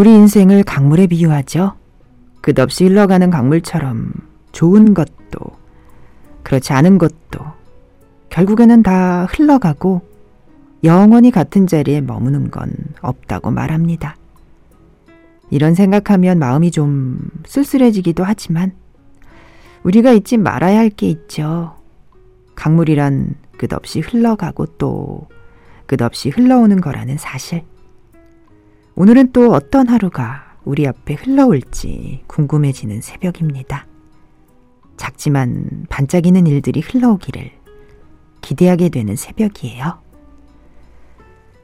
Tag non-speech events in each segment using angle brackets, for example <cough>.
우리 인생을 강물에 비유하죠. 끝없이 흘러가는 강물처럼 좋은 것도 그렇지 않은 것도 결국에는 다 흘러가고 영원히 같은 자리에 머무는 건 없다고 말합니다. 이런 생각하면 마음이 좀 쓸쓸해지기도 하지만 우리가 잊지 말아야 할 게 있죠. 강물이란 끝없이 흘러가고 또 끝없이 흘러오는 거라는 사실. 오늘은 또 어떤 하루가 우리 앞에 흘러올지 궁금해지는 새벽입니다. 작지만 반짝이는 일들이 흘러오기를 기대하게 되는 새벽이에요.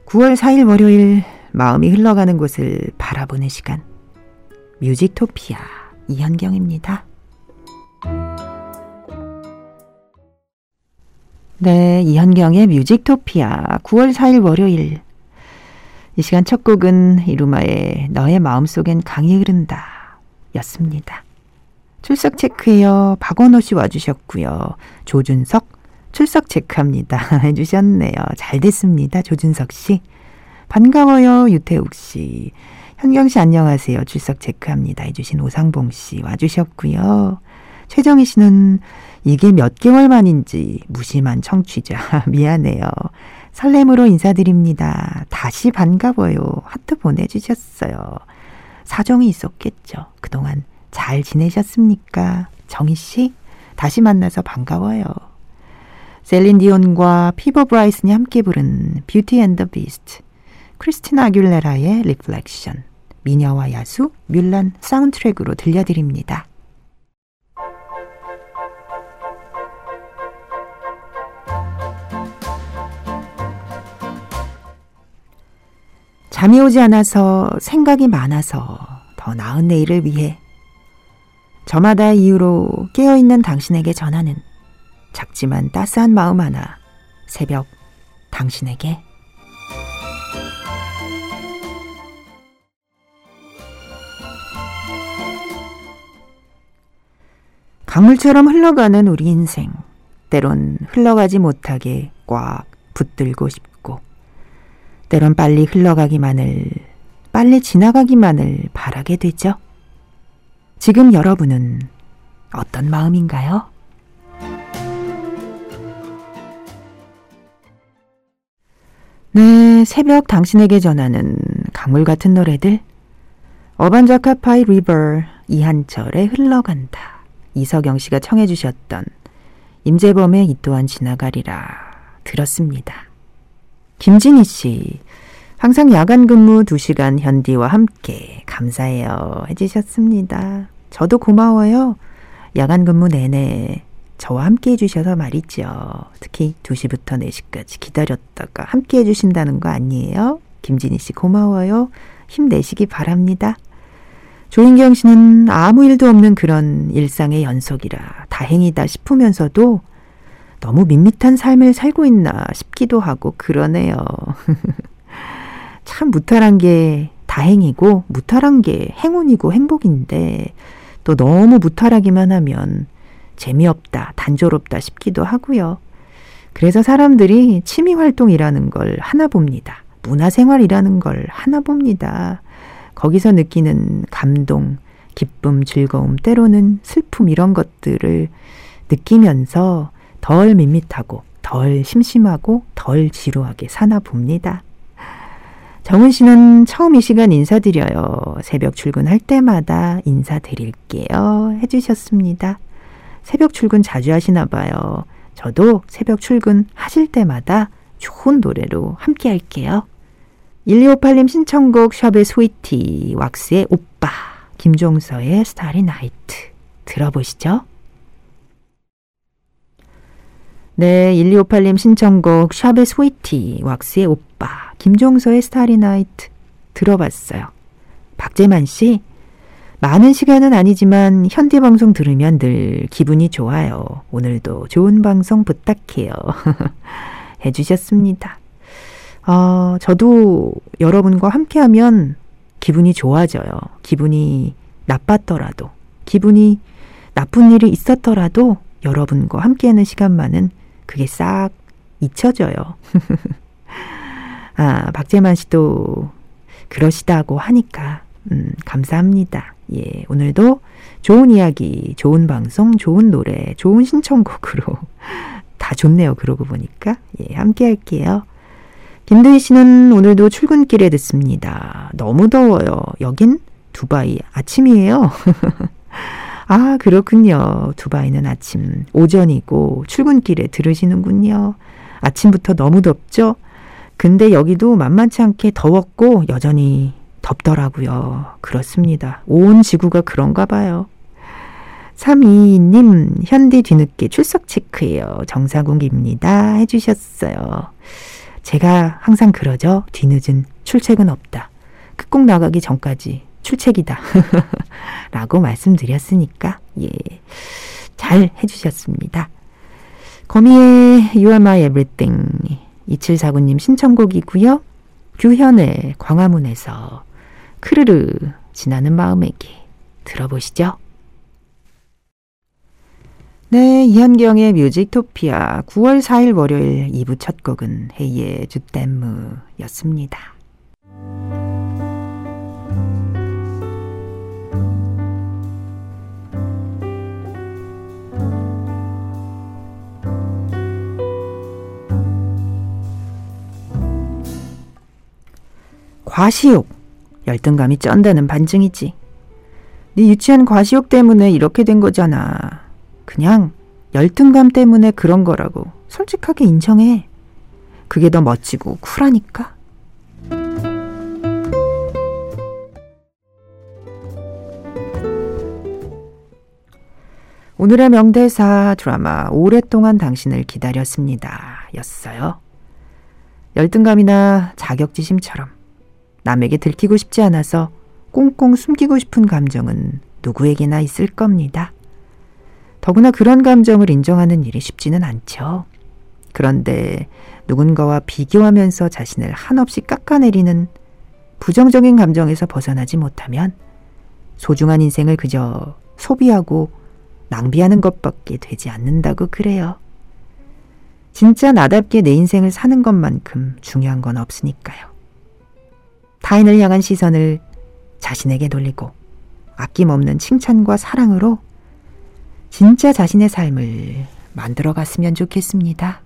9월 4일 월요일 마음이 흘러가는 곳을 바라보는 시간. 뮤직토피아 이현경입니다. 네, 이현경의 뮤직토피아 9월 4일 월요일. 이 시간 첫 곡은 이루마의 너의 마음속엔 강이 흐른다 였습니다. 출석 체크해요. 박원호 씨 와주셨고요. 조준석 출석 체크합니다. <laughs> 해주셨네요. 잘 됐습니다. 조준석 씨. 반가워요. 유태욱 씨. 현경 씨 안녕하세요. 출석 체크합니다. 해주신 오상봉 씨 와주셨고요. 최정희 씨는 이게 몇 개월 만인지 무심한 청취자. <laughs> 미안해요. 설렘으로 인사드립니다. 다시 반가워요. 하트 보내주셨어요. 사정이 있었겠죠. 그동안 잘 지내셨습니까? 정희 씨? 다시 만나서 반가워요. 셀린 디온과 피보 브라이슨이 함께 부른 Beauty and the Beast. 크리스티나 아귤레라의 Reflection. 미녀와 야수, 뮬란 사운드트랙으로 들려드립니다. 잠이 오지 않아서 생각이 많아서 더 나은 내일을 위해 저마다의 이유로 깨어있는 당신에게 전하는 작지만 따스한 마음 하나 새벽 당신에게. 강물처럼 흘러가는 우리 인생 때론 흘러가지 못하게 꽉 붙들고 싶고 때론 빨리 흘러가기만을, 빨리 지나가기만을 바라게 되죠. 지금 여러분은 어떤 마음인가요? 네, 새벽 당신에게 전하는 강물 같은 노래들. 어반자카파이 리버 이한철의 흘러간다. 이석영 씨가 청해 주셨던 임재범의 이 또한 지나가리라 들었습니다. 김진희 씨, 항상 야간 근무 2시간 현디와 함께 감사해요. 해주셨습니다. 저도 고마워요. 야간 근무 내내 저와 함께 해주셔서 말이죠. 특히 2시부터 4시까지 기다렸다가 함께 해주신다는 거 아니에요? 김진희 씨 고마워요. 힘내시기 바랍니다. 조인경 씨는 아무 일도 없는 그런 일상의 연속이라 다행이다 싶으면서도 너무 밋밋한 삶을 살고 있나 싶기도 하고 그러네요. <laughs> 참 무탈한 게 다행이고 무탈한 게 행운이고 행복인데 또 너무 무탈하기만 하면 재미없다, 단조롭다 싶기도 하고요. 그래서 사람들이 취미 활동이라는 걸 하나 봅니다. 문화생활이라는 걸 하나 봅니다. 거기서 느끼는 감동, 기쁨, 즐거움, 때로는 슬픔 이런 것들을 느끼면서 덜 밋밋하고 덜 심심하고 덜 지루하게 사나 봅니다. 정은 씨는 처음 이 시간 인사드려요. 새벽 출근할 때마다 인사드릴게요. 해주셨습니다. 새벽 출근 자주 하시나 봐요. 저도 새벽 출근 하실 때마다 좋은 노래로 함께 할게요. 1258님 신청곡 샵의 Sweety, 왁스의 오빠, 김종서의 Starry Night 들어보시죠. 네, 1258님 신청곡 샵의 Sweety, 왁스의 오빠, 김종서의 Starry Night 들어봤어요. 박재만 씨, 많은 시간은 아니지만 현대 방송 들으면 늘 기분이 좋아요. 오늘도 좋은 방송 부탁해요. <laughs> 해주셨습니다. 어, 저도 여러분과 함께하면 기분이 좋아져요. 기분이 나빴더라도, 기분이 나쁜 일이 있었더라도 여러분과 함께하는 시간만은 그게 싹 잊혀져요. <laughs> 아, 박재만 씨도 그러시다고 하니까, 음, 감사합니다. 예, 오늘도 좋은 이야기, 좋은 방송, 좋은 노래, 좋은 신청곡으로 <laughs> 다 좋네요. 그러고 보니까. 예, 함께 할게요. 김도희 씨는 오늘도 출근길에 듣습니다. 너무 더워요. 여긴 두바이 아침이에요. <laughs> 아, 그렇군요. 두바이는 아침, 오전이고 출근길에 들으시는군요. 아침부터 너무 덥죠? 근데 여기도 만만치 않게 더웠고 여전히 덥더라고요. 그렇습니다. 온 지구가 그런가 봐요. 322님, 현디 뒤늦게 출석 체크예요. 정사국입니다. 해주셨어요. 제가 항상 그러죠. 뒤늦은 출첵은 없다. 끝곡 나가기 전까지 출첵이다. <laughs> 라고 말씀드렸으니까, 예. 잘 해주셨습니다. 거미의 You Are My Everything 2749님 신청곡이고요. 규현의 광화문에서 크르르 지나는 마음에게 들어보시죠. 네, 이현경의 뮤직토피아 9월 4일 월요일 2부 첫 곡은 헤이의 주댐무였습니다. 과시욕. 열등감이 쩐다는 반증이지. 네 유치한 과시욕 때문에 이렇게 된 거잖아. 그냥 열등감 때문에 그런 거라고 솔직하게 인정해. 그게 더 멋지고 쿨하니까. 오늘의 명대사 드라마 오랫동안 당신을 기다렸습니다. 였어요. 열등감이나 자격지심처럼 남에게 들키고 싶지 않아서 꽁꽁 숨기고 싶은 감정은 누구에게나 있을 겁니다. 더구나 그런 감정을 인정하는 일이 쉽지는 않죠. 그런데 누군가와 비교하면서 자신을 한없이 깎아내리는 부정적인 감정에서 벗어나지 못하면 소중한 인생을 그저 소비하고 낭비하는 것밖에 되지 않는다고 그래요. 진짜 나답게 내 인생을 사는 것만큼 중요한 건 없으니까요. 타인을 향한 시선을 자신에게 돌리고 아낌없는 칭찬과 사랑으로 진짜 자신의 삶을 만들어 갔으면 좋겠습니다.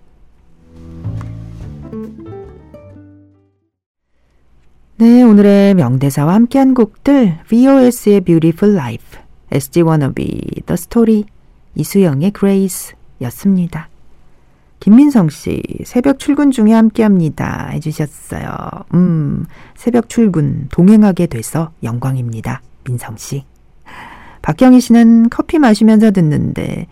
네, 오늘의 명대사와 함께한 곡들 VOS의 Beautiful Life, SG Wannabe, The Story, 이수영의 Grace 였습니다. 김민성 씨, 새벽 출근 중에 함께 합니다. 해주셨어요. 음, 새벽 출근 동행하게 돼서 영광입니다. 민성 씨. 박경희 씨는 커피 마시면서 듣는데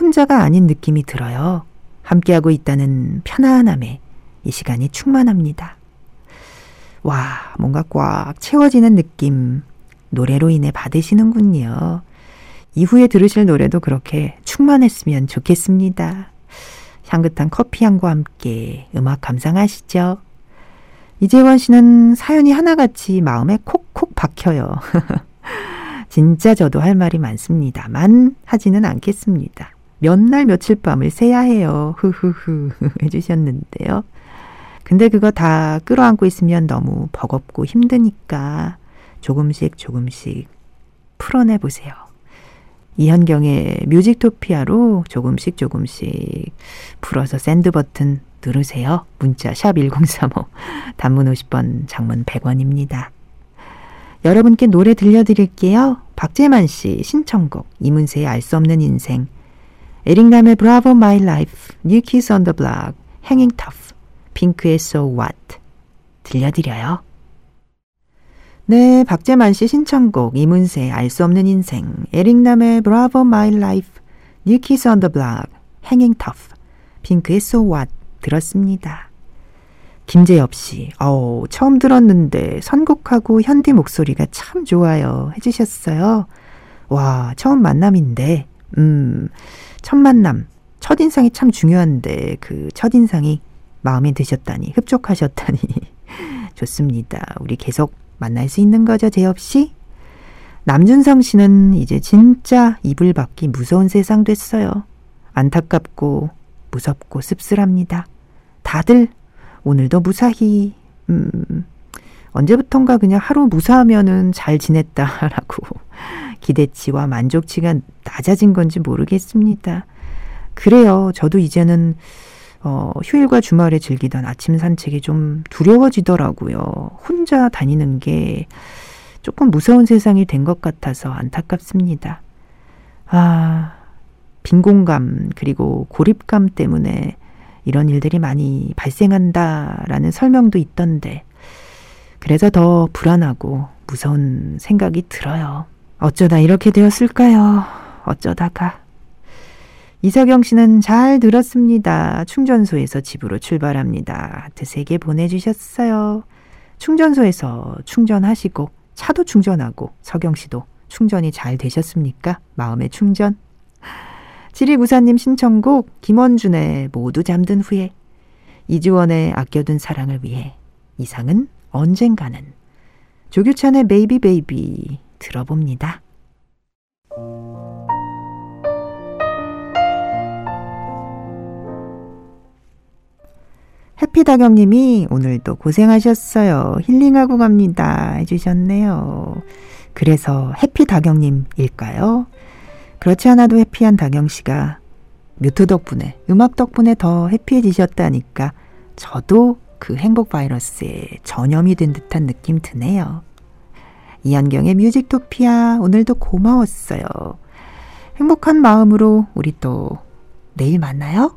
혼자가 아닌 느낌이 들어요. 함께하고 있다는 편안함에 이 시간이 충만합니다. 와, 뭔가 꽉 채워지는 느낌 노래로 인해 받으시는군요. 이후에 들으실 노래도 그렇게 충만했으면 좋겠습니다. 향긋한 커피향과 함께 음악 감상하시죠. 이재원 씨는 사연이 하나같이 마음에 콕콕 박혀요. <laughs> 진짜 저도 할 말이 많습니다만 하지는 않겠습니다. 몇 날 며칠 밤을 새야 해요. 흐흐흐 <laughs> 해주셨는데요. 근데 그거 다 끌어안고 있으면 너무 버겁고 힘드니까 조금씩 조금씩 풀어내 보세요. 이현경의 뮤직토피아로 조금씩 조금씩 풀어서 send 버튼 누르세요. 문자 샵 1035, 단문 50번, 장문 100원입니다. 여러분께 노래 들려드릴게요. 박재만 씨 신청곡 이문세의 알 수 없는 인생 에릭남의 Life, New Kids on the Block, Hanging Tough, 핑크의 So What 들려드려요. 네, 박재만 씨 신청곡 이문세 알 수 없는 인생 에릭남의 Life New Kids on the Block Hanging Tough 핑크의 So What 들었습니다. 김재엽 씨, 어우, 처음 들었는데 선곡하고 현디 목소리가 참 좋아요. 해주셨어요. 와, 처음 만남인데, 음, 첫 만남, 첫인상이 참 중요한데, 그 첫인상이 마음에 드셨다니, 흡족하셨다니. <laughs> 좋습니다. 우리 계속 만날 수 있는 거죠, 재엽 씨? 남준성 씨는 이제 진짜 이불 밖이 무서운 세상 됐어요. 안타깝고 무섭고 씁쓸합니다. 다들 오늘도 무사히 음, 언제부턴가 그냥 하루 무사하면은 잘 지냈다라고 <laughs> 기대치와 만족치가 낮아진 건지 모르겠습니다. 그래요. 저도 이제는 어, 휴일과 주말에 즐기던 아침 산책이 좀 두려워지더라고요. 혼자 다니는 게 조금 무서운 세상이 된 것 같아서 안타깝습니다. 아, 빈공감, 그리고 고립감 때문에 이런 일들이 많이 발생한다라는 설명도 있던데, 그래서 더 불안하고 무서운 생각이 들어요. 어쩌다 이렇게 되었을까요? 어쩌다가. 이석영 씨는 잘 들었습니다. 충전소에서 집으로 출발합니다. 하트 3개 보내주셨어요. 충전소에서 충전하시고, 차도 충전하고, 석영 씨도 충전이 잘 되셨습니까? 마음의 충전. 7294님 신청곡, 김원준의 모두 잠든 후에, 이주원의 아껴둔 사랑을 위해, 이상은 언젠가는, 조규찬의 Baby Baby 들어봅니다. 해피다경님이 오늘도 고생하셨어요. 힐링하고 갑니다. 해주셨네요. 그래서 해피다경님일까요? 그렇지 않아도 happy한 다경씨가 뮤트 덕분에, 음악 덕분에 더 해피해지셨다니까 저도 그 행복 바이러스에 전염이 된 듯한 느낌 드네요. 이한경의 뮤직토피아 오늘도 고마웠어요. 행복한 마음으로 우리 또 내일 만나요.